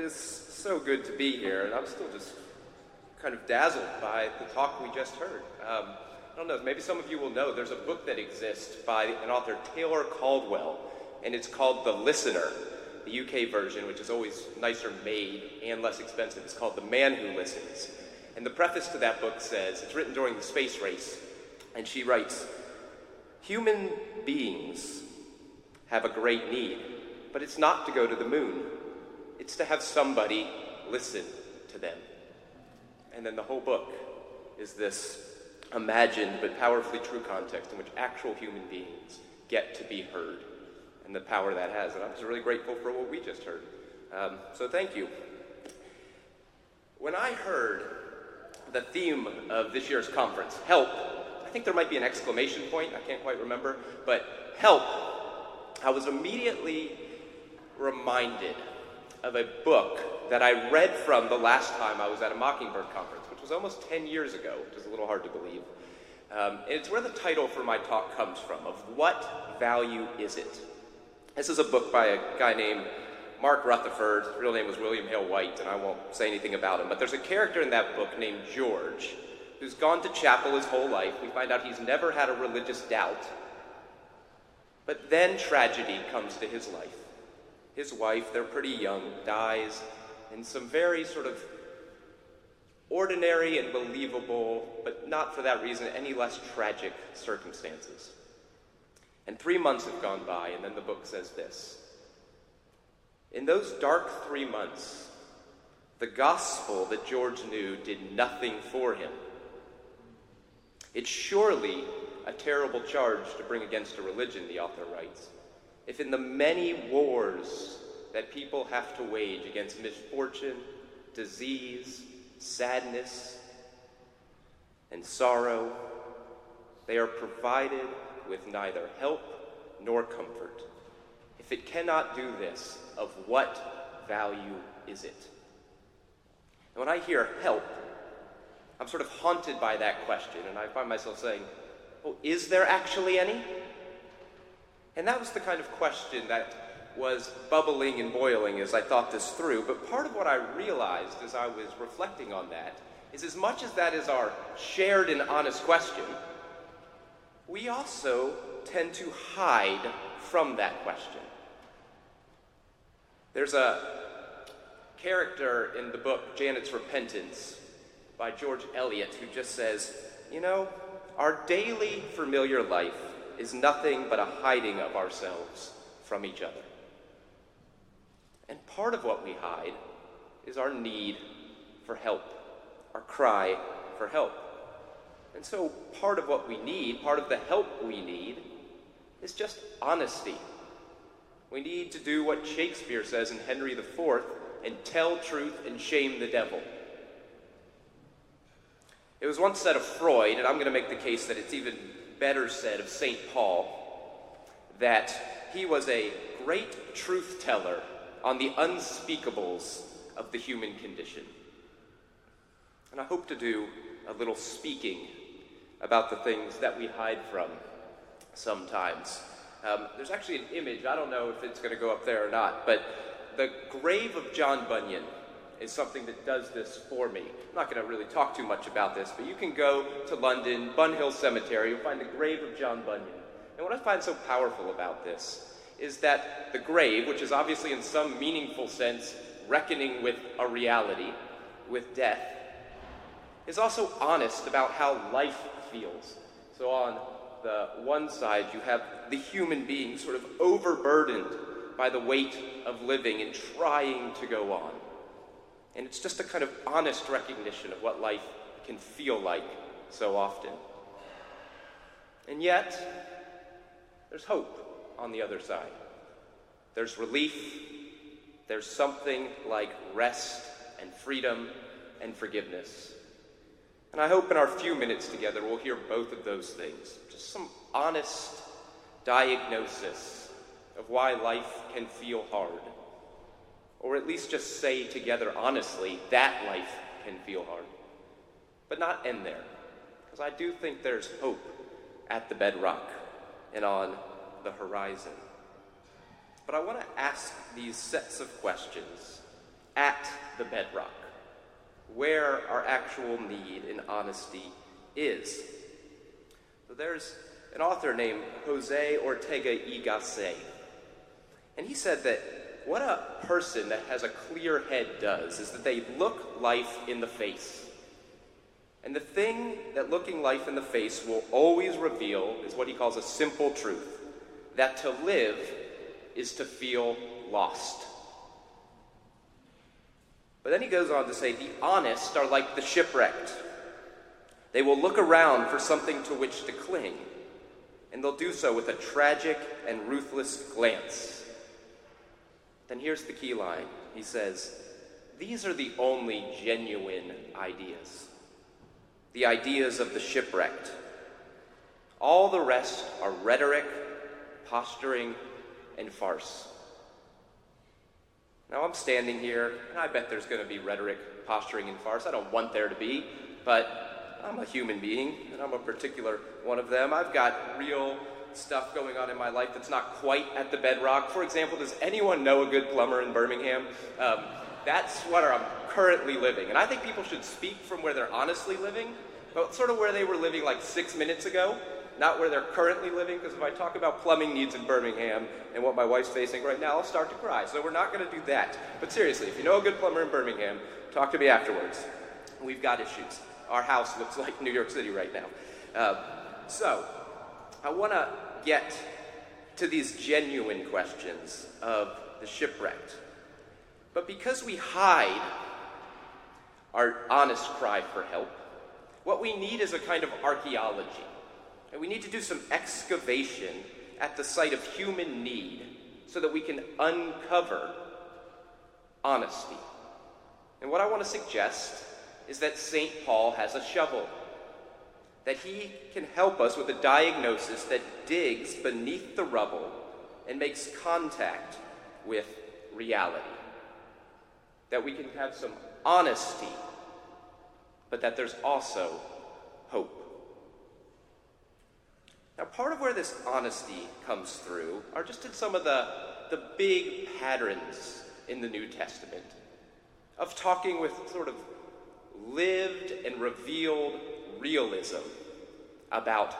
it is so good to be here, and I'm still just kind of dazzled by the talk we just heard. Um, I don't know, maybe some of you will know there's a book that exists by an author, Taylor Caldwell, and it's called The Listener. The UK version, which is always nicer made and less expensive, is called The Man Who Listens. And the preface to that book says it's written during the space race, and she writes Human beings have a great need, but it's not to go to the moon, it's to have somebody listen to them. And then the whole book is this imagined but powerfully true context in which actual human beings get to be heard and the power that has. And I'm just really grateful for what we just heard. Um, so thank you. When I heard the theme of this year's conference, help, I think there might be an exclamation point, I can't quite remember, but help, I was immediately reminded of a book that I read from the last time I was at a Mockingbird conference, which was almost 10 years ago, which is a little hard to believe. Um, and it's where the title for my talk comes from of What Value Is It? This is a book by a guy named Mark Rutherford. His real name was William Hale White, and I won't say anything about him. But there's a character in that book named George who's gone to chapel his whole life. We find out he's never had a religious doubt. But then tragedy comes to his life. His wife, they're pretty young, dies in some very sort of ordinary and believable, but not for that reason any less tragic circumstances. And three months have gone by, and then the book says this In those dark three months, the gospel that George knew did nothing for him. It's surely a terrible charge to bring against a religion, the author writes. If in the many wars that people have to wage against misfortune, disease, sadness, and sorrow, they are provided with neither help nor comfort. If it cannot do this, of what value is it? And when I hear help, I'm sort of haunted by that question, and I find myself saying, well, is there actually any? And that was the kind of question that was bubbling and boiling as I thought this through. But part of what I realized as I was reflecting on that is as much as that is our shared and honest question, we also tend to hide from that question. There's a character in the book Janet's Repentance by George Eliot who just says, You know, our daily familiar life is nothing but a hiding of ourselves from each other. And part of what we hide is our need for help, our cry for help. And so, part of what we need, part of the help we need, is just honesty. We need to do what Shakespeare says in Henry IV and tell truth and shame the devil. It was once said of Freud, and I'm going to make the case that it's even better said of St. Paul, that he was a great truth teller on the unspeakables of the human condition. And I hope to do a little speaking about the things that we hide from sometimes. Um, there's actually an image, I don't know if it's going to go up there or not, but the grave of John Bunyan is something that does this for me. I'm not going to really talk too much about this, but you can go to London, Bunhill Cemetery, you'll find the grave of John Bunyan. And what I find so powerful about this is that the grave, which is obviously in some meaningful sense reckoning with a reality, with death, is also honest about how life feels. So on the one side, you have the human being sort of overburdened by the weight of living and trying to go on. And it's just a kind of honest recognition of what life can feel like so often. And yet, there's hope on the other side. There's relief. There's something like rest and freedom and forgiveness. And I hope in our few minutes together we'll hear both of those things. Just some honest diagnosis of why life can feel hard. Or at least just say together honestly that life can feel hard. But not end there. Because I do think there's hope at the bedrock and on the horizon. But I want to ask these sets of questions at the bedrock, where our actual need in honesty is. So there's an author named Jose Ortega y Gasset, and he said that what a person that has a clear head does is that they look life in the face. And the thing that looking life in the face will always reveal is what he calls a simple truth that to live is to feel lost. But then he goes on to say the honest are like the shipwrecked. They will look around for something to which to cling, and they'll do so with a tragic and ruthless glance. Then here's the key line he says, These are the only genuine ideas the ideas of the shipwrecked. All the rest are rhetoric, posturing, and farce. Now, I'm standing here, and I bet there's going to be rhetoric, posturing, and farce. I don't want there to be, but I'm a human being, and I'm a particular one of them. I've got real stuff going on in my life that's not quite at the bedrock. For example, does anyone know a good plumber in Birmingham? Um, that's what I'm currently living. And I think people should speak from where they're honestly living, but sort of where they were living like six minutes ago, not where they're currently living. Because if I talk about plumbing needs in Birmingham and what my wife's facing right now, I'll start to cry. So we're not going to do that. But seriously, if you know a good plumber in Birmingham, talk to me afterwards. We've got issues. Our house looks like New York City right now. Uh, so, I want to get to these genuine questions of the shipwrecked. But because we hide our honest cry for help, what we need is a kind of archaeology. And we need to do some excavation at the site of human need so that we can uncover honesty. And what I want to suggest is that St. Paul has a shovel, that he can help us with a diagnosis that digs beneath the rubble and makes contact with reality. That we can have some honesty but that there's also hope. Now, part of where this honesty comes through are just in some of the, the big patterns in the New Testament of talking with sort of lived and revealed realism about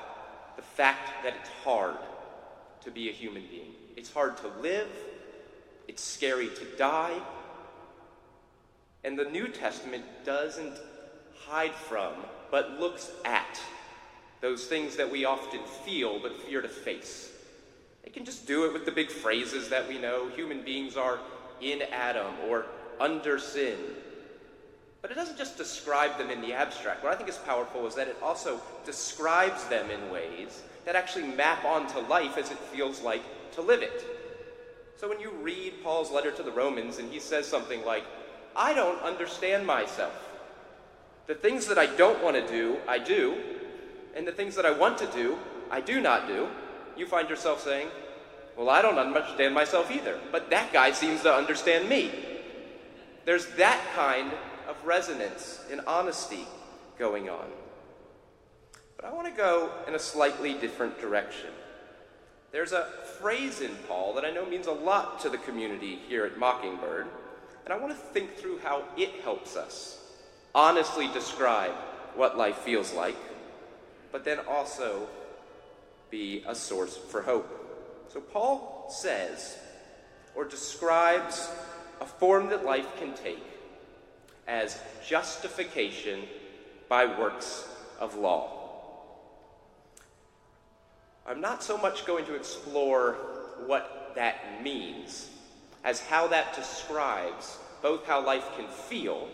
the fact that it's hard to be a human being. It's hard to live, it's scary to die, and the New Testament doesn't hide from, but looks at those things that we often feel but fear to face. They can just do it with the big phrases that we know human beings are in Adam or under sin. But it doesn't just describe them in the abstract. What I think is powerful is that it also describes them in ways that actually map onto life as it feels like to live it. So when you read Paul's letter to the Romans and he says something like, I don't understand myself. The things that I don't want to do, I do, and the things that I want to do, I do not do. You find yourself saying, Well, I don't understand myself either, but that guy seems to understand me. There's that kind of resonance and honesty going on. But I want to go in a slightly different direction. There's a phrase in Paul that I know means a lot to the community here at Mockingbird, and I want to think through how it helps us honestly describe what life feels like, but then also be a source for hope. So Paul says or describes a form that life can take as justification by works of law. I'm not so much going to explore what that means as how that describes both how life can feel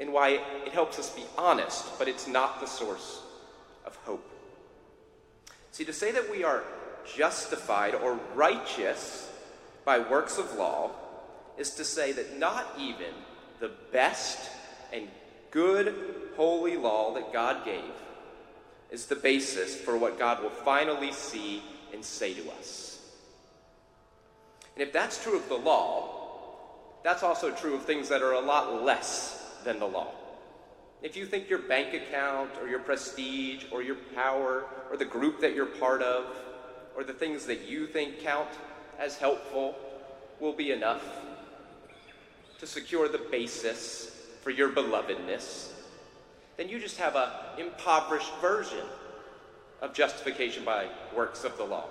and why it helps us be honest, but it's not the source of hope. See, to say that we are justified or righteous by works of law is to say that not even the best and good holy law that God gave is the basis for what God will finally see and say to us. And if that's true of the law, that's also true of things that are a lot less than the law. If you think your bank account or your prestige or your power or the group that you're part of or the things that you think count as helpful will be enough, to secure the basis for your belovedness, then you just have an impoverished version of justification by works of the law.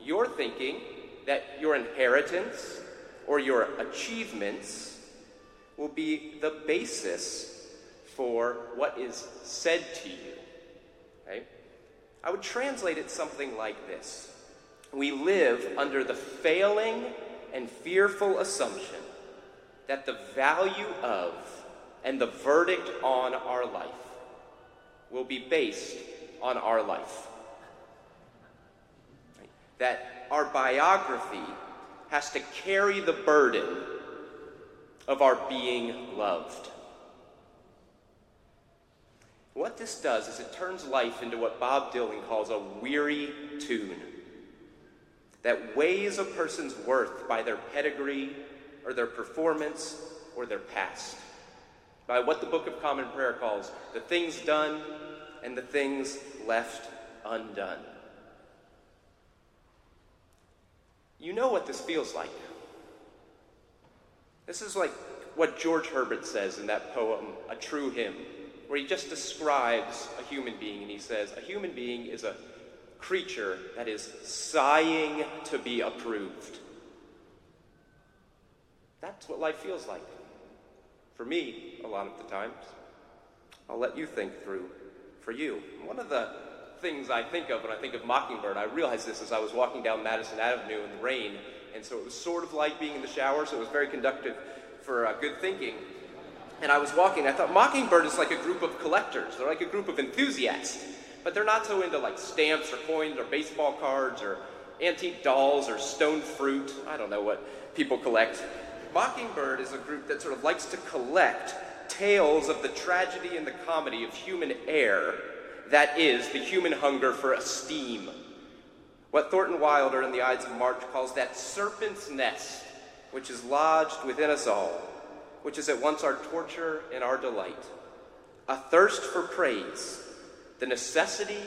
You're thinking that your inheritance or your achievements will be the basis for what is said to you. Okay? I would translate it something like this We live under the failing and fearful assumption that the value of and the verdict on our life will be based on our life. That our biography has to carry the burden of our being loved. What this does is it turns life into what Bob Dylan calls a weary tune that weighs a person's worth by their pedigree or their performance or their past, by what the Book of Common Prayer calls the things done and the things left undone. You know what this feels like. This is like what George Herbert says in that poem, A True Hymn, where he just describes a human being and he says, A human being is a creature that is sighing to be approved. That's what life feels like. For me, a lot of the times. I'll let you think through for you. One of the things I think of when I think of Mockingbird, I realized this as I was walking down Madison Avenue in the rain, and so it was sort of like being in the shower, so it was very conductive for uh, good thinking. And I was walking, I thought Mockingbird is like a group of collectors. They're like a group of enthusiasts, but they're not so into like stamps or coins or baseball cards or antique dolls or stone fruit. I don't know what people collect. Mockingbird is a group that sort of likes to collect tales of the tragedy and the comedy of human error that is the human hunger for esteem. What Thornton Wilder in the Ides of March calls that serpent's nest, which is lodged within us all, which is at once our torture and our delight. A thirst for praise, the necessity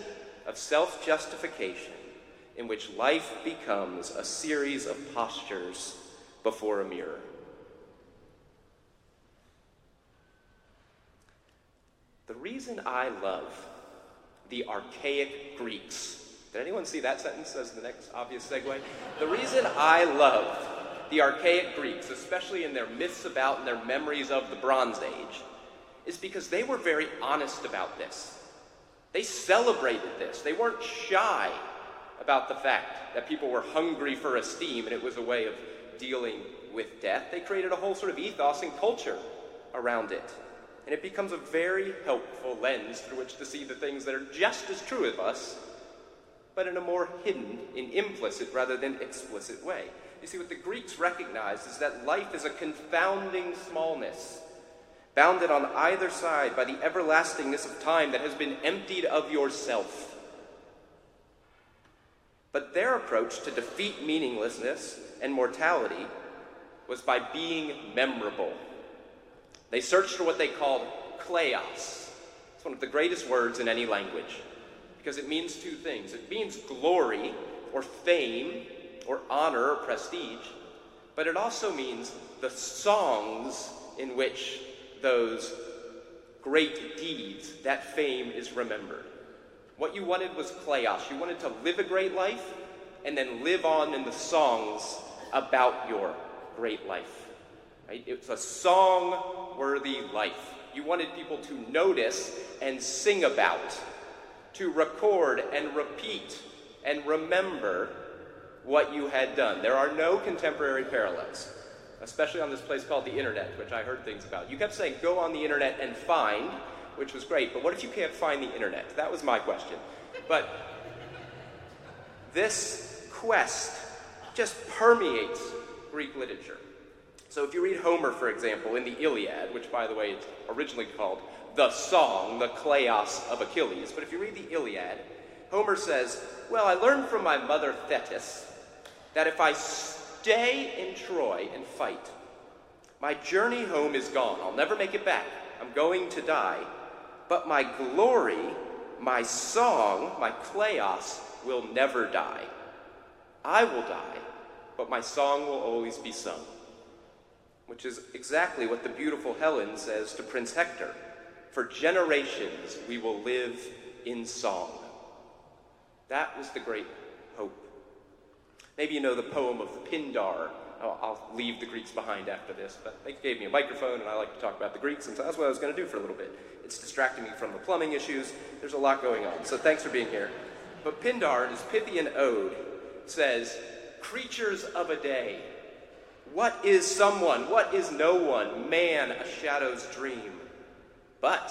of self justification, in which life becomes a series of postures before a mirror. Reason I love the archaic Greeks, did anyone see that sentence as the next obvious segue? The reason I love the archaic Greeks, especially in their myths about and their memories of the Bronze Age, is because they were very honest about this. They celebrated this. They weren't shy about the fact that people were hungry for esteem and it was a way of dealing with death. They created a whole sort of ethos and culture around it and it becomes a very helpful lens through which to see the things that are just as true of us, but in a more hidden, in implicit rather than explicit way. You see, what the Greeks recognized is that life is a confounding smallness, bounded on either side by the everlastingness of time that has been emptied of yourself. But their approach to defeat meaninglessness and mortality was by being memorable. They searched for what they called kleos. It's one of the greatest words in any language because it means two things it means glory or fame or honor or prestige, but it also means the songs in which those great deeds, that fame is remembered. What you wanted was kleos. You wanted to live a great life and then live on in the songs about your great life. Right? It's a song worthy life. You wanted people to notice and sing about, to record and repeat and remember what you had done. There are no contemporary parallels, especially on this place called the internet, which I heard things about. You kept saying, go on the internet and find, which was great, but what if you can't find the internet? That was my question. But this quest just permeates Greek literature. So if you read Homer, for example, in the Iliad, which by the way is originally called the song, the kleos of Achilles, but if you read the Iliad, Homer says, Well, I learned from my mother Thetis that if I stay in Troy and fight, my journey home is gone. I'll never make it back. I'm going to die. But my glory, my song, my kleos will never die. I will die, but my song will always be sung which is exactly what the beautiful Helen says to Prince Hector. For generations we will live in song. That was the great hope. Maybe you know the poem of the Pindar. I'll, I'll leave the Greeks behind after this, but they gave me a microphone and I like to talk about the Greeks, and so that's what I was going to do for a little bit. It's distracting me from the plumbing issues. There's a lot going on, so thanks for being here. But Pindar, in his Pythian ode, says, Creatures of a day, what is someone? What is no one? Man, a shadow's dream. But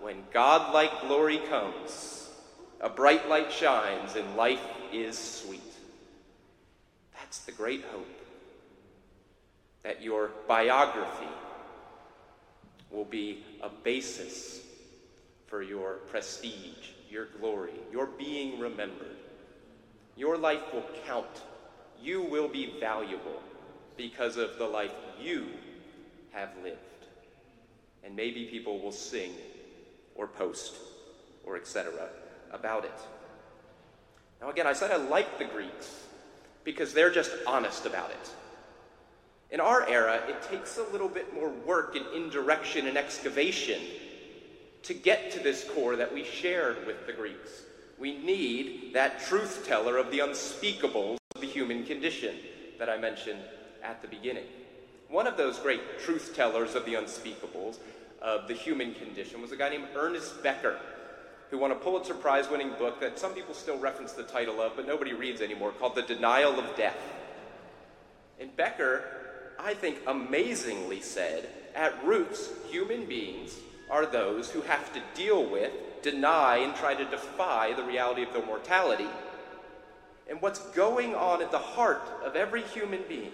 when God-like glory comes, a bright light shines and life is sweet. That's the great hope. That your biography will be a basis for your prestige, your glory, your being remembered. Your life will count. You will be valuable because of the life you have lived. And maybe people will sing or post or etc. about it. Now, again, I said I like the Greeks because they're just honest about it. In our era, it takes a little bit more work and indirection and excavation to get to this core that we shared with the Greeks. We need that truth teller of the unspeakables of the human condition that I mentioned at the beginning. One of those great truth tellers of the unspeakables of the human condition was a guy named Ernest Becker, who won a Pulitzer Prize winning book that some people still reference the title of, but nobody reads anymore, called The Denial of Death. And Becker, I think, amazingly said at roots, human beings are those who have to deal with, deny, and try to defy the reality of their mortality. And what's going on at the heart of every human being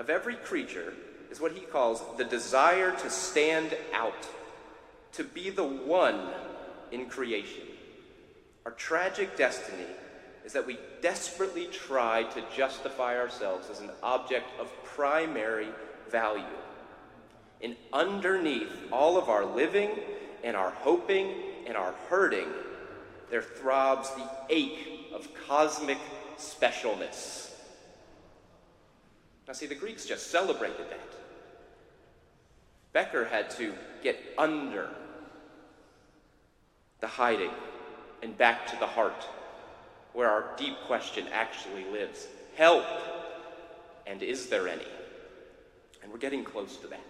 of every creature is what he calls the desire to stand out, to be the one in creation. Our tragic destiny is that we desperately try to justify ourselves as an object of primary value. And underneath all of our living and our hoping and our hurting, there throbs the ache of cosmic specialness now, see, the Greeks just celebrated that. Becker had to get under the hiding and back to the heart, where our deep question actually lives help, and is there any? And we're getting close to that.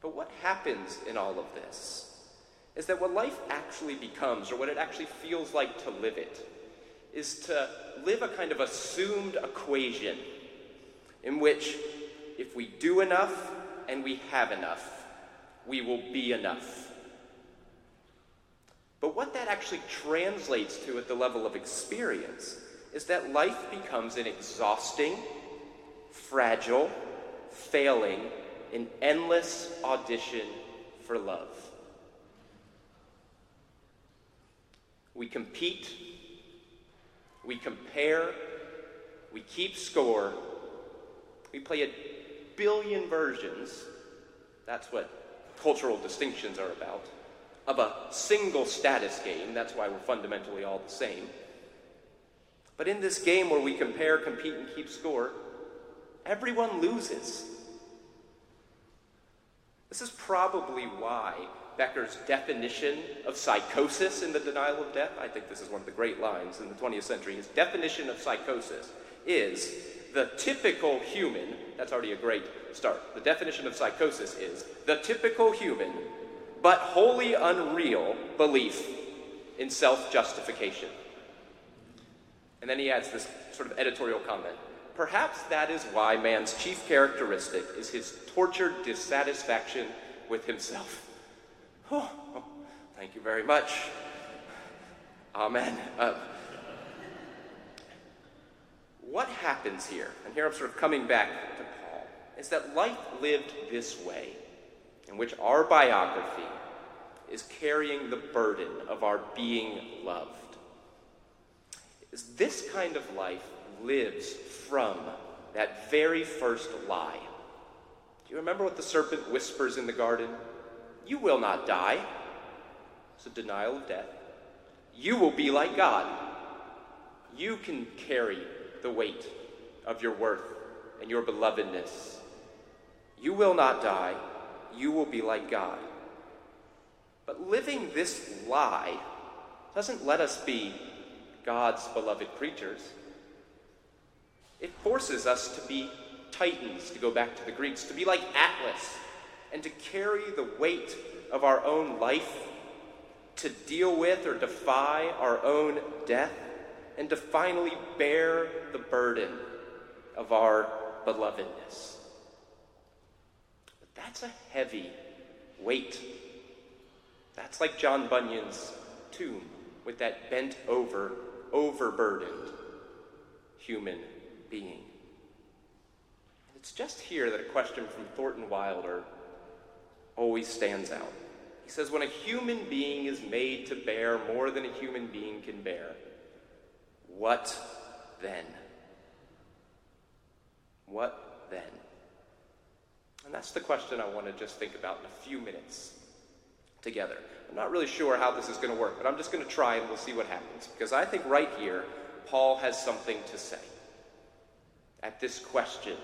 But what happens in all of this is that what life actually becomes, or what it actually feels like to live it, is to live a kind of assumed equation in which if we do enough and we have enough, we will be enough. But what that actually translates to at the level of experience is that life becomes an exhausting, fragile, failing, an endless audition for love. We compete we compare, we keep score, we play a billion versions. That's what cultural distinctions are about. Of a single status game, that's why we're fundamentally all the same. But in this game where we compare, compete, and keep score, everyone loses. This is probably why Becker's definition of psychosis in The Denial of Death, I think this is one of the great lines in the 20th century, his definition of psychosis is the typical human, that's already a great start. The definition of psychosis is the typical human, but wholly unreal belief in self justification. And then he adds this sort of editorial comment. Perhaps that is why man's chief characteristic is his tortured dissatisfaction with himself. Oh, thank you very much. Amen. Uh, what happens here, and here I'm sort of coming back to Paul, is that life lived this way, in which our biography is carrying the burden of our being loved. Is this kind of life lives from that very first lie. Do you remember what the serpent whispers in the garden? You will not die. It's a denial of death. You will be like God. You can carry the weight of your worth and your belovedness. You will not die, you will be like God. But living this lie doesn't let us be God's beloved creatures. It forces us to be titans, to go back to the Greeks, to be like Atlas, and to carry the weight of our own life, to deal with or defy our own death, and to finally bear the burden of our belovedness. But that's a heavy weight. That's like John Bunyan's tomb with that bent over, overburdened human being. It's just here that a question from Thornton Wilder always stands out. He says, When a human being is made to bear more than a human being can bear, what then? What then? And that's the question I want to just think about in a few minutes together. I'm not really sure how this is going to work, but I'm just going to try and we'll see what happens. Because I think right here, Paul has something to say at this question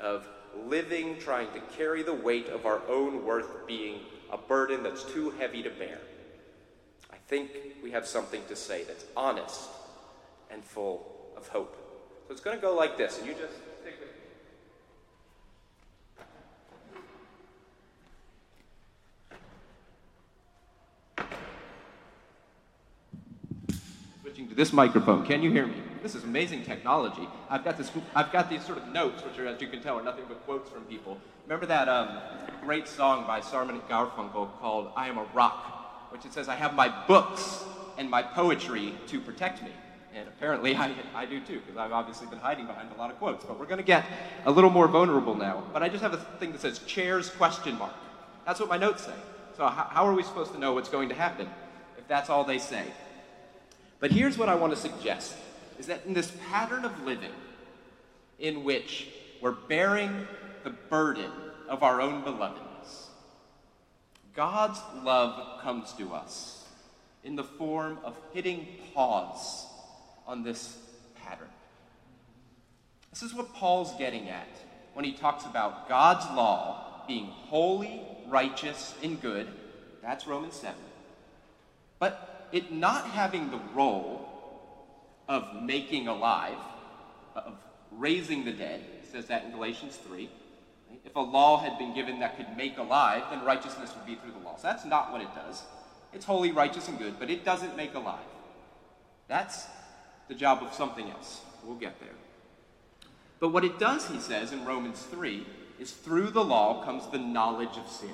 of living, trying to carry the weight of our own worth being a burden that's too heavy to bear. I think we have something to say that's honest and full of hope. So it's going to go like this, and you just stick with me. Switching to this microphone, can you hear me? This is amazing technology. I've got this. I've got these sort of notes, which are, as you can tell, are nothing but quotes from people. Remember that um, great song by Simon Garfunkel called "I Am a Rock," which it says, "I have my books and my poetry to protect me." And apparently I, I do too, because I've obviously been hiding behind a lot of quotes. But we're going to get a little more vulnerable now. But I just have a thing that says chairs question mark. That's what my notes say. So how are we supposed to know what's going to happen if that's all they say? But here's what I want to suggest is that in this pattern of living in which we're bearing the burden of our own belovedness, God's love comes to us in the form of hitting pause on this pattern. This is what Paul's getting at when he talks about God's law being holy, righteous, and good. That's Romans 7. But it not having the role of making alive, of raising the dead. It says that in Galatians 3. If a law had been given that could make alive, then righteousness would be through the law. So that's not what it does. It's holy, righteous, and good, but it doesn't make alive. That's the job of something else. We'll get there. But what it does, he says in Romans 3, is through the law comes the knowledge of sin.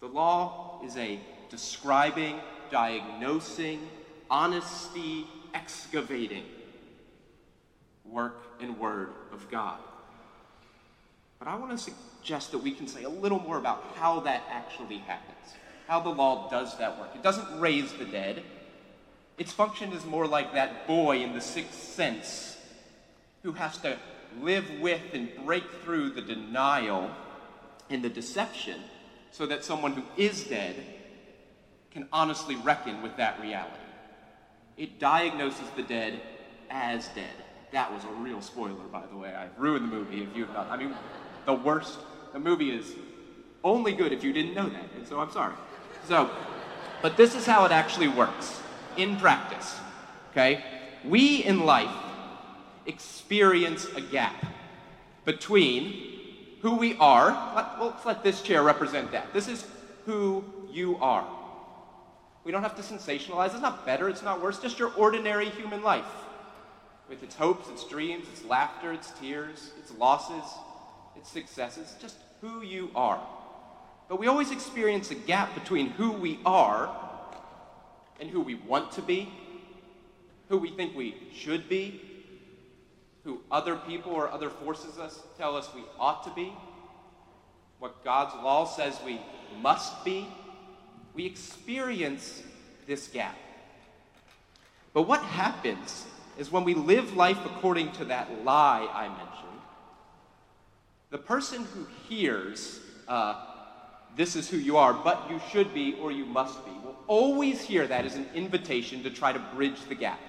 The law is a describing, diagnosing, honesty, excavating work and word of God. But I want to suggest that we can say a little more about how that actually happens, how the law does that work. It doesn't raise the dead. Its function is more like that boy in the sixth sense who has to live with and break through the denial and the deception so that someone who is dead can honestly reckon with that reality. It diagnoses the dead as dead. That was a real spoiler, by the way. I've ruined the movie if you've not. I mean, the worst. The movie is only good if you didn't know that, and so I'm sorry. So, but this is how it actually works in practice. Okay? We in life experience a gap between who we are. Let, let's let this chair represent that. This is who you are. We don't have to sensationalize. It's not better, it's not worse, just your ordinary human life with its hopes, its dreams, its laughter, its tears, its losses, its successes, just who you are. But we always experience a gap between who we are and who we want to be, who we think we should be, who other people or other forces us tell us we ought to be, what God's law says we must be we experience this gap. But what happens is when we live life according to that lie I mentioned, the person who hears, uh, this is who you are, but you should be or you must be, will always hear that as an invitation to try to bridge the gap.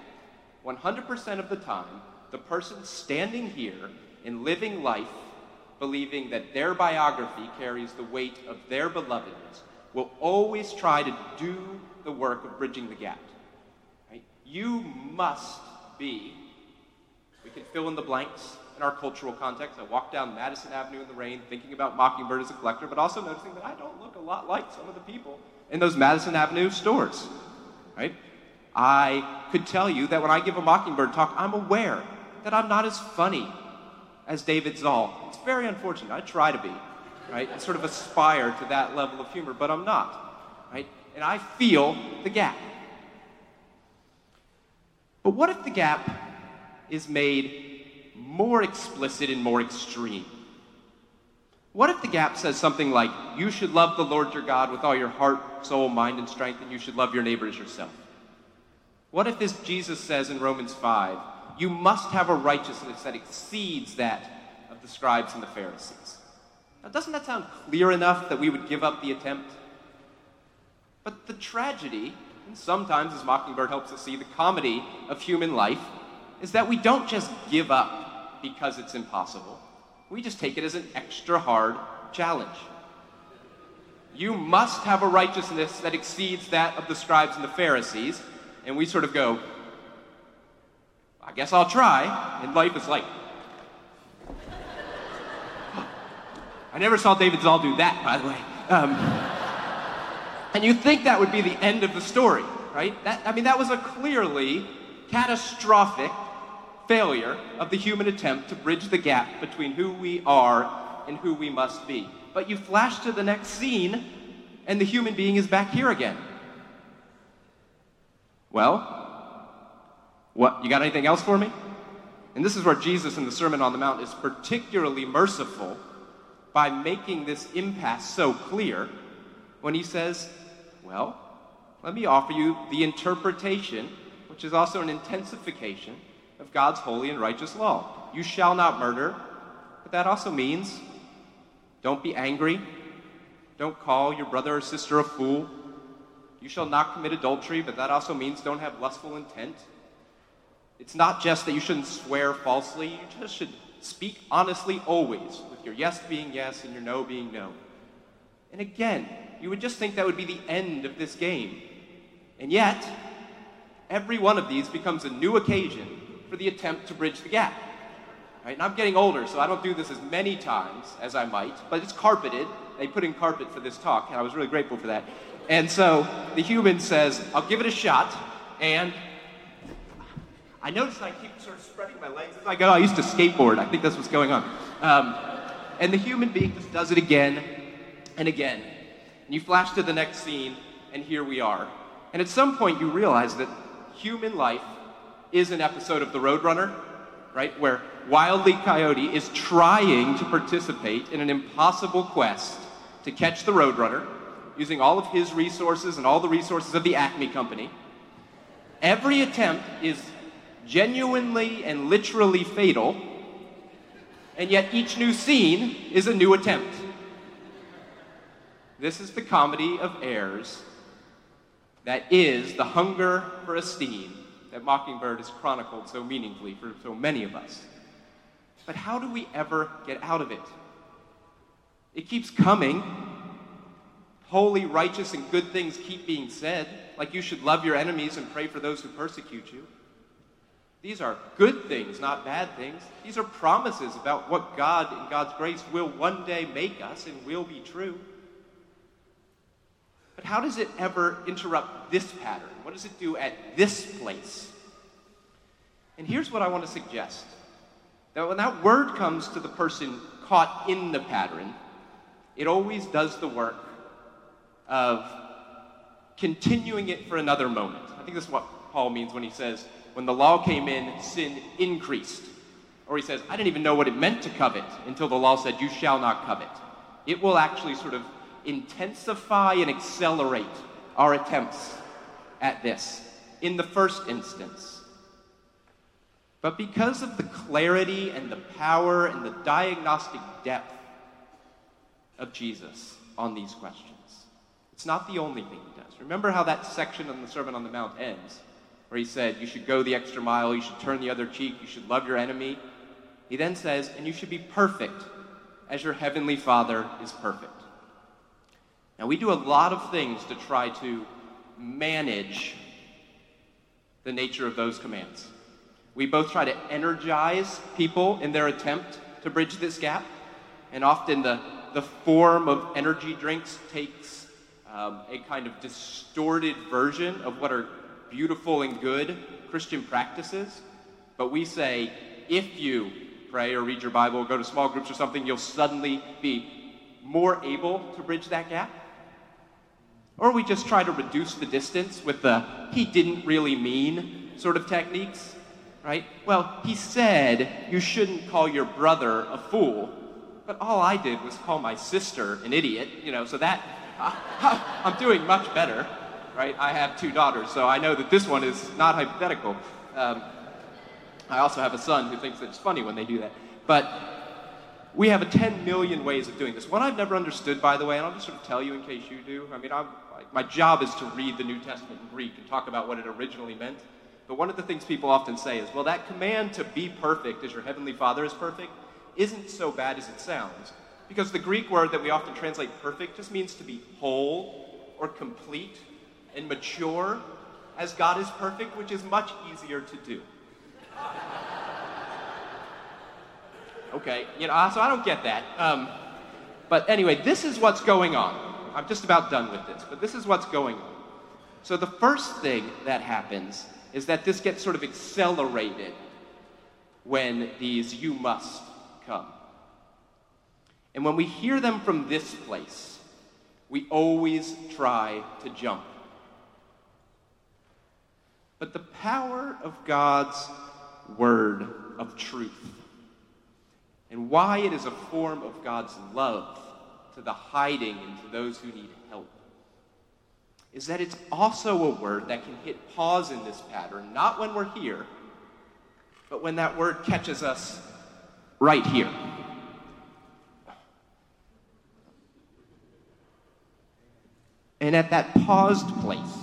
100% of the time, the person standing here in living life believing that their biography carries the weight of their belovedness will always try to do the work of bridging the gap. Right? You must be, we can fill in the blanks in our cultural context. I walk down Madison Avenue in the rain thinking about Mockingbird as a collector, but also noticing that I don't look a lot like some of the people in those Madison Avenue stores. Right? I could tell you that when I give a Mockingbird talk, I'm aware that I'm not as funny as David Zahl. It's very unfortunate. I try to be, right? And sort of aspire to that level of humor, but I'm not, right? And I feel the gap. But what if the gap is made more explicit and more extreme? What if the gap says something like, you should love the Lord your God with all your heart, soul, mind, and strength, and you should love your neighbor as yourself? What if, this Jesus says in Romans 5, you must have a righteousness that exceeds that of the scribes and the Pharisees? Now, doesn't that sound clear enough that we would give up the attempt? But the tragedy, and sometimes, as Mockingbird helps us see, the comedy of human life, is that we don't just give up because it's impossible. We just take it as an extra hard challenge. You must have a righteousness that exceeds that of the scribes and the Pharisees. And we sort of go, I guess I'll try. And life is like, I never saw David Zahl do that, by the way. Um, and you think that would be the end of the story, right? That, I mean, that was a clearly catastrophic failure of the human attempt to bridge the gap between who we are and who we must be. But you flash to the next scene, and the human being is back here again. Well, what? You got anything else for me? And this is where Jesus in the Sermon on the Mount is particularly merciful by making this impasse so clear when he says, Well, let me offer you the interpretation, which is also an intensification of God's holy and righteous law. You shall not murder, but that also means don't be angry, don't call your brother or sister a fool. You shall not commit adultery, but that also means don't have lustful intent. It's not just that you shouldn't swear falsely, you just should speak honestly always, with your yes being yes and your no being no. And again, you would just think that would be the end of this game. And yet, every one of these becomes a new occasion for the attempt to bridge the gap. Right? And I'm getting older, so I don't do this as many times as I might, but it's carpeted. They put in carpet for this talk, and I was really grateful for that. And so the human says, I'll give it a shot, and I notice I keep sort of spreading my legs as I go. I used to skateboard. I think that's what's going on. Um, and the human being just does it again and again. And you flash to the next scene, and here we are. And at some point, you realize that human life is an episode of The Roadrunner, right? Where Wile E. Coyote is trying to participate in an impossible quest to catch the Roadrunner using all of his resources and all the resources of the Acme Company. Every attempt is genuinely and literally fatal, and yet each new scene is a new attempt. This is the comedy of errors that is the hunger for esteem that Mockingbird has chronicled so meaningfully for so many of us. But how do we ever get out of it? It keeps coming. Holy, righteous, and good things keep being said, like you should love your enemies and pray for those who persecute you. These are good things, not bad things. These are promises about what God, in God's grace, will one day make us and will be true. But how does it ever interrupt this pattern? What does it do at this place? And here's what I want to suggest that when that word comes to the person caught in the pattern, it always does the work of continuing it for another moment. I think this is what Paul means when he says, when the law came in, sin increased. Or he says, I didn't even know what it meant to covet until the law said, You shall not covet. It will actually sort of intensify and accelerate our attempts at this in the first instance. But because of the clarity and the power and the diagnostic depth of Jesus on these questions, it's not the only thing he does. Remember how that section on the Sermon on the Mount ends, where he said, You should go the extra mile, you should turn the other cheek, you should love your enemy. He then says, and you should be perfect as your heavenly Father is perfect. Now, we do a lot of things to try to manage the nature of those commands. We both try to energize people in their attempt to bridge this gap, and often the, the form of energy drinks takes um, a kind of distorted version of what are beautiful and good Christian practices. But we say, if you pray or read your Bible or go to small groups or something, you'll suddenly be more able to bridge that gap. Or we just try to reduce the distance with the he didn't really mean sort of techniques, right? Well, he said you shouldn't call your brother a fool, but all I did was call my sister an idiot, you know, so that uh, I'm doing much better, right? I have two daughters, so I know that this one is not hypothetical. Um, I also have a son who thinks it's funny when they do that. But we have a 10 million ways of doing this. One I've never understood, by the way, and I'll just sort of tell you in case you do. I mean, I'm, my job is to read the New Testament in Greek and talk about what it originally meant. But one of the things people often say is, well, that command to be perfect as your heavenly Father is perfect isn't so bad as it sounds. Because the Greek word that we often translate perfect just means to be whole or complete and mature as God is perfect, which is much easier to do. Okay, you know, so I don't get that. Um, but anyway, this is what's going on. I'm just about done with this, but this is what's going on. So the first thing that happens is that this gets sort of accelerated when these you must come. And when we hear them from this place, we always try to jump. But the power of God's word of truth and why it is a form of God's love to the hiding and to those who need help is that it's also a word that can hit pause in this pattern, not when we're here, but when that word catches us right here. And at that paused place,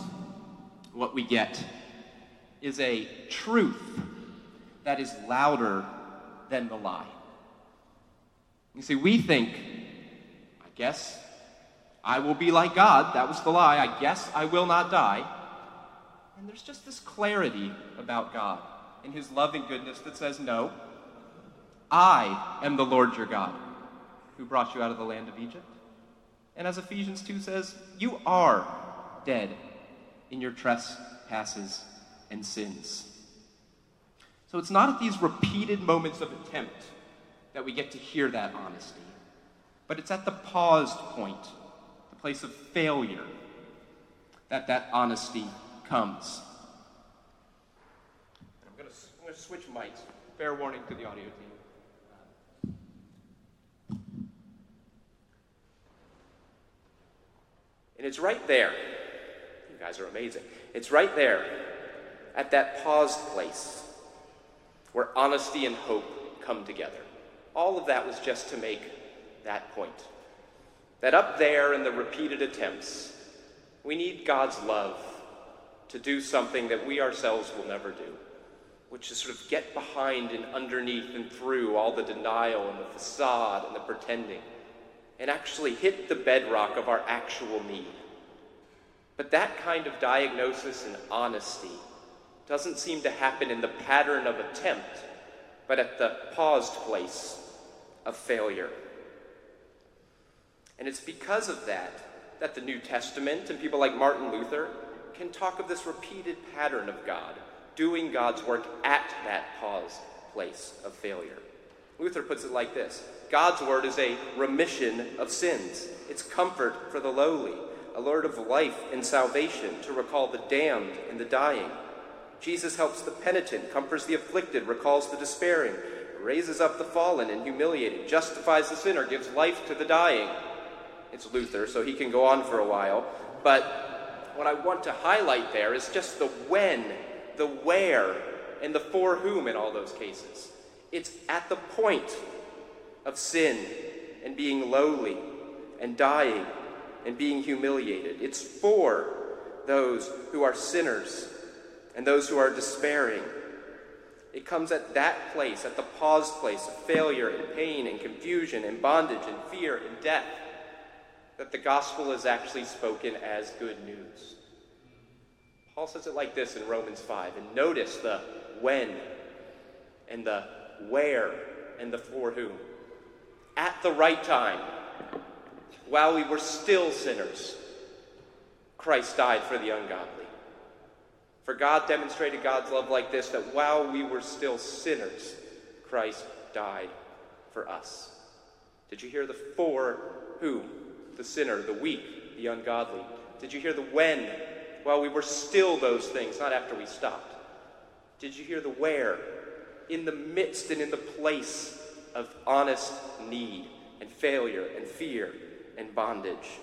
what we get is a truth that is louder than the lie. You see, we think, I guess I will be like God. That was the lie. I guess I will not die. And there's just this clarity about God and his loving goodness that says, no, I am the Lord your God who brought you out of the land of Egypt. And as Ephesians 2 says, you are dead in your trespasses and sins. So it's not at these repeated moments of attempt that we get to hear that honesty, but it's at the paused point, the place of failure, that that honesty comes. I'm going to switch mics. Fair warning to the audio team. And it's right there. You guys are amazing. It's right there at that paused place where honesty and hope come together. All of that was just to make that point. That up there in the repeated attempts, we need God's love to do something that we ourselves will never do, which is sort of get behind and underneath and through all the denial and the facade and the pretending, and actually hit the bedrock of our actual need. But that kind of diagnosis and honesty doesn't seem to happen in the pattern of attempt, but at the paused place of failure. And it's because of that that the New Testament and people like Martin Luther can talk of this repeated pattern of God doing God's work at that paused place of failure. Luther puts it like this God's word is a remission of sins, it's comfort for the lowly, a of life and salvation to recall the damned and the dying. Jesus helps the penitent, comforts the afflicted, recalls the despairing, raises up the fallen and humiliated, justifies the sinner, gives life to the dying. It's Luther, so he can go on for a while. But what I want to highlight there is just the when, the where, and the for whom in all those cases. It's at the point of sin and being lowly and dying and being humiliated. It's for those who are sinners and those who are despairing It comes at that place, at the paused place of failure and pain and confusion and bondage and fear and death, that the gospel is actually spoken as good news. Paul says it like this in Romans 5. And notice the when and the where and the for whom. At the right time, while we were still sinners, Christ died for the ungodly. For God demonstrated God's love like this that while we were still sinners, Christ died for us. Did you hear the for who? The sinner, the weak, the ungodly. Did you hear the when? While we were still those things, not after we stopped. Did you hear the where? In the midst and in the place of honest need and failure and fear and bondage.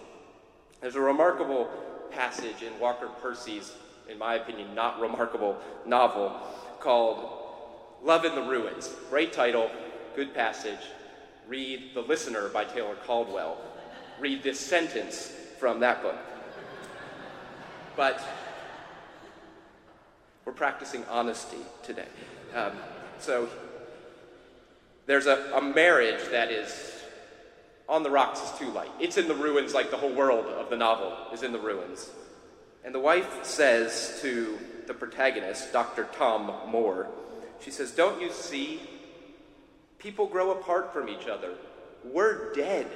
There's a remarkable passage in Walker Percy's in my opinion, not remarkable novel called Love in the Ruins. Great title, good passage. Read The Listener by Taylor Caldwell. Read this sentence from that book. But we're practicing honesty today. Um, so there's a, a marriage that is on the rocks is too light. It's in the ruins like the whole world of the novel is in the ruins. And the wife says to the protagonist, Dr. Tom More, she says, Don't you see? People grow apart from each other. We're dead.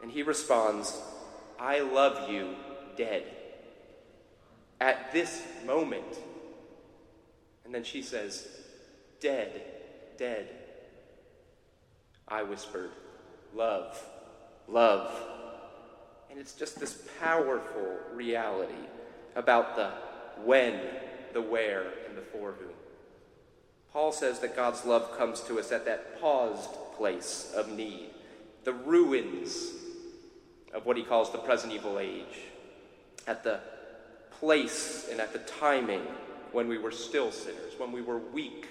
And he responds, I love you dead. At this moment. And then she says, Dead, dead. I whispered, Love, love. And it's just this powerful reality about the when, the where, and the for whom. Paul says that God's love comes to us at that paused place of need, the ruins of what he calls the present evil age, at the place and at the timing when we were still sinners, when we were weak.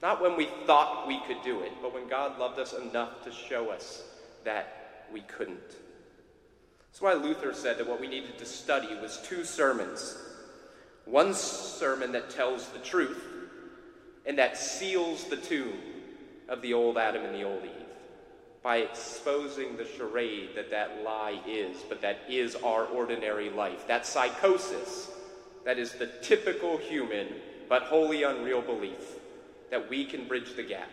Not when we thought we could do it, but when God loved us enough to show us that we couldn't. That's why Luther said that what we needed to study was two sermons one sermon that tells the truth and that seals the tomb of the old Adam and the old Eve by exposing the charade that that lie is, but that is our ordinary life. That psychosis that is the typical human but wholly unreal belief that we can bridge the gap,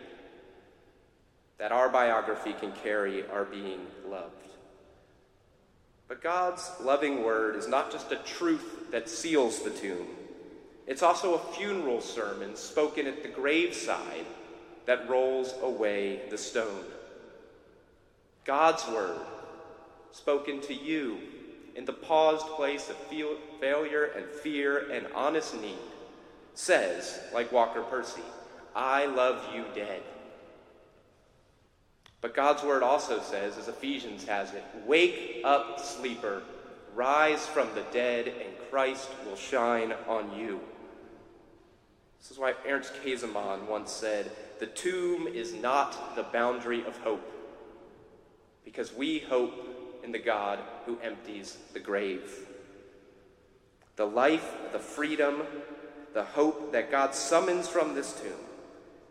that our biography can carry our being loved. But God's loving word is not just a truth that seals the tomb, it's also a funeral sermon spoken at the graveside that rolls away the stone. God's word, spoken to you in the paused place of failure and fear and honest need, says, like Walker Percy, I love you dead. But God's word also says, as Ephesians has it, Wake up, sleeper, rise from the dead, and Christ will shine on you. This is why Ernst Käsemann once said, The tomb is not the boundary of hope, because we hope in the God who empties the grave. The life, the freedom, the hope that God summons from this tomb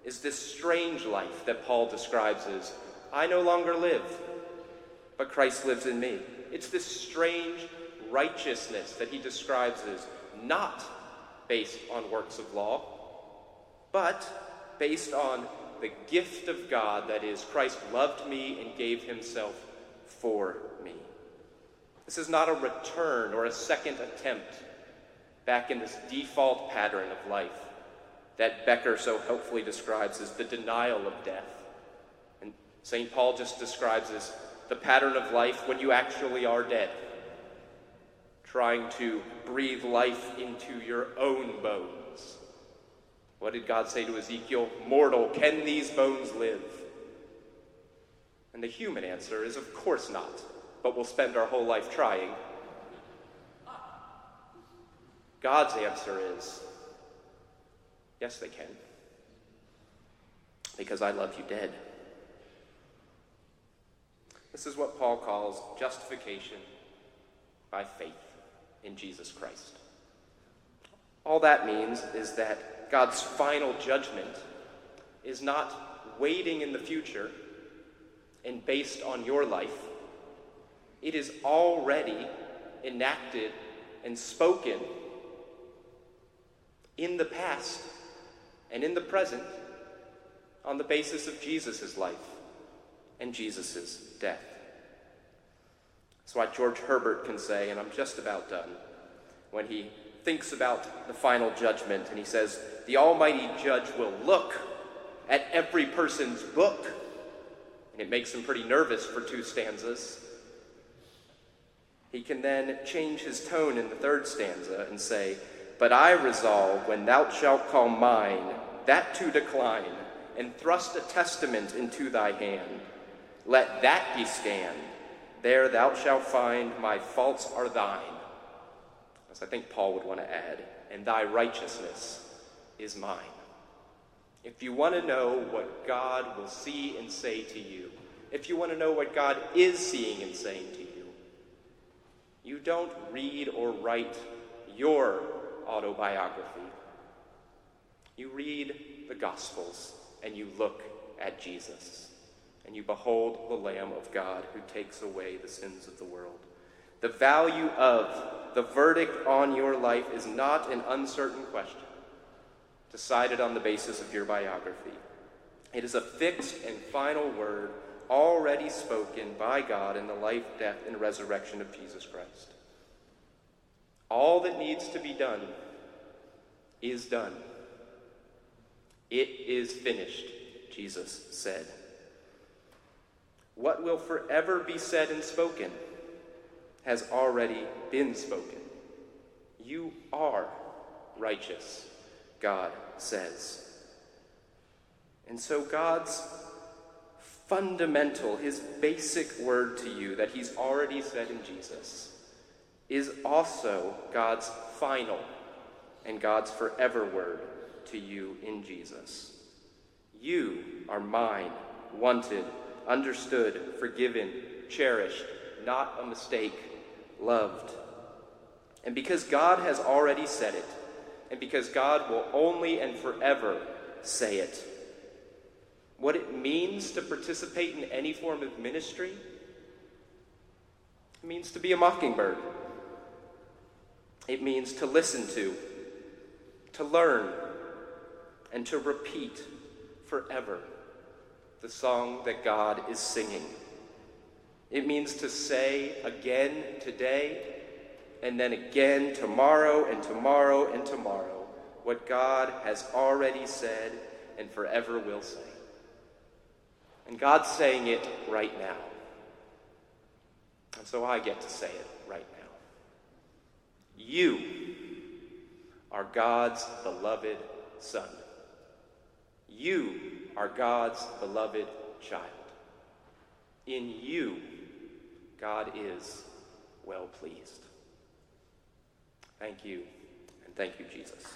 is this strange life that Paul describes as I no longer live, but Christ lives in me. It's this strange righteousness that he describes as not based on works of law, but based on the gift of God that is, Christ loved me and gave himself for me. This is not a return or a second attempt back in this default pattern of life that Becker so helpfully describes as the denial of death. St. Paul just describes as the pattern of life when you actually are dead, trying to breathe life into your own bones. What did God say to Ezekiel? Mortal, can these bones live? And the human answer is, of course not, but we'll spend our whole life trying. God's answer is, yes, they can, because I love you dead. This is what Paul calls justification by faith in Jesus Christ. All that means is that God's final judgment is not waiting in the future and based on your life. It is already enacted and spoken in the past and in the present on the basis of Jesus' life and Jesus' death. That's what George Herbert can say, and I'm just about done, when he thinks about the final judgment and he says, The Almighty Judge will look at every person's book. And it makes him pretty nervous for two stanzas. He can then change his tone in the third stanza and say, But I resolve, when thou shalt call mine, that to decline, and thrust a testament into thy hand. Let that be scanned. There thou shalt find my faults are thine. As I think Paul would want to add, and thy righteousness is mine. If you want to know what God will see and say to you, if you want to know what God is seeing and saying to you, you don't read or write your autobiography. You read the Gospels and you look at Jesus and you behold the Lamb of God who takes away the sins of the world. The value of the verdict on your life is not an uncertain question decided on the basis of your biography. It is a fixed and final word already spoken by God in the life, death, and resurrection of Jesus Christ. All that needs to be done is done. It is finished, Jesus said. What will forever be said and spoken has already been spoken. You are righteous, God says. And so God's fundamental, his basic word to you that he's already said in Jesus, is also God's final and God's forever word to you in Jesus. You are mine, wanted, understood, forgiven, cherished, not a mistake, loved. And because God has already said it, and because God will only and forever say it, what it means to participate in any form of ministry it means to be a mockingbird. It means to listen to, to learn, and to repeat forever the song that God is singing. It means to say again today, and then again tomorrow, and tomorrow, and tomorrow, what God has already said and forever will say. And God's saying it right now. And so I get to say it right now. You are God's beloved Son. You are God's beloved child. In you, God is well pleased. Thank you, and thank you, Jesus.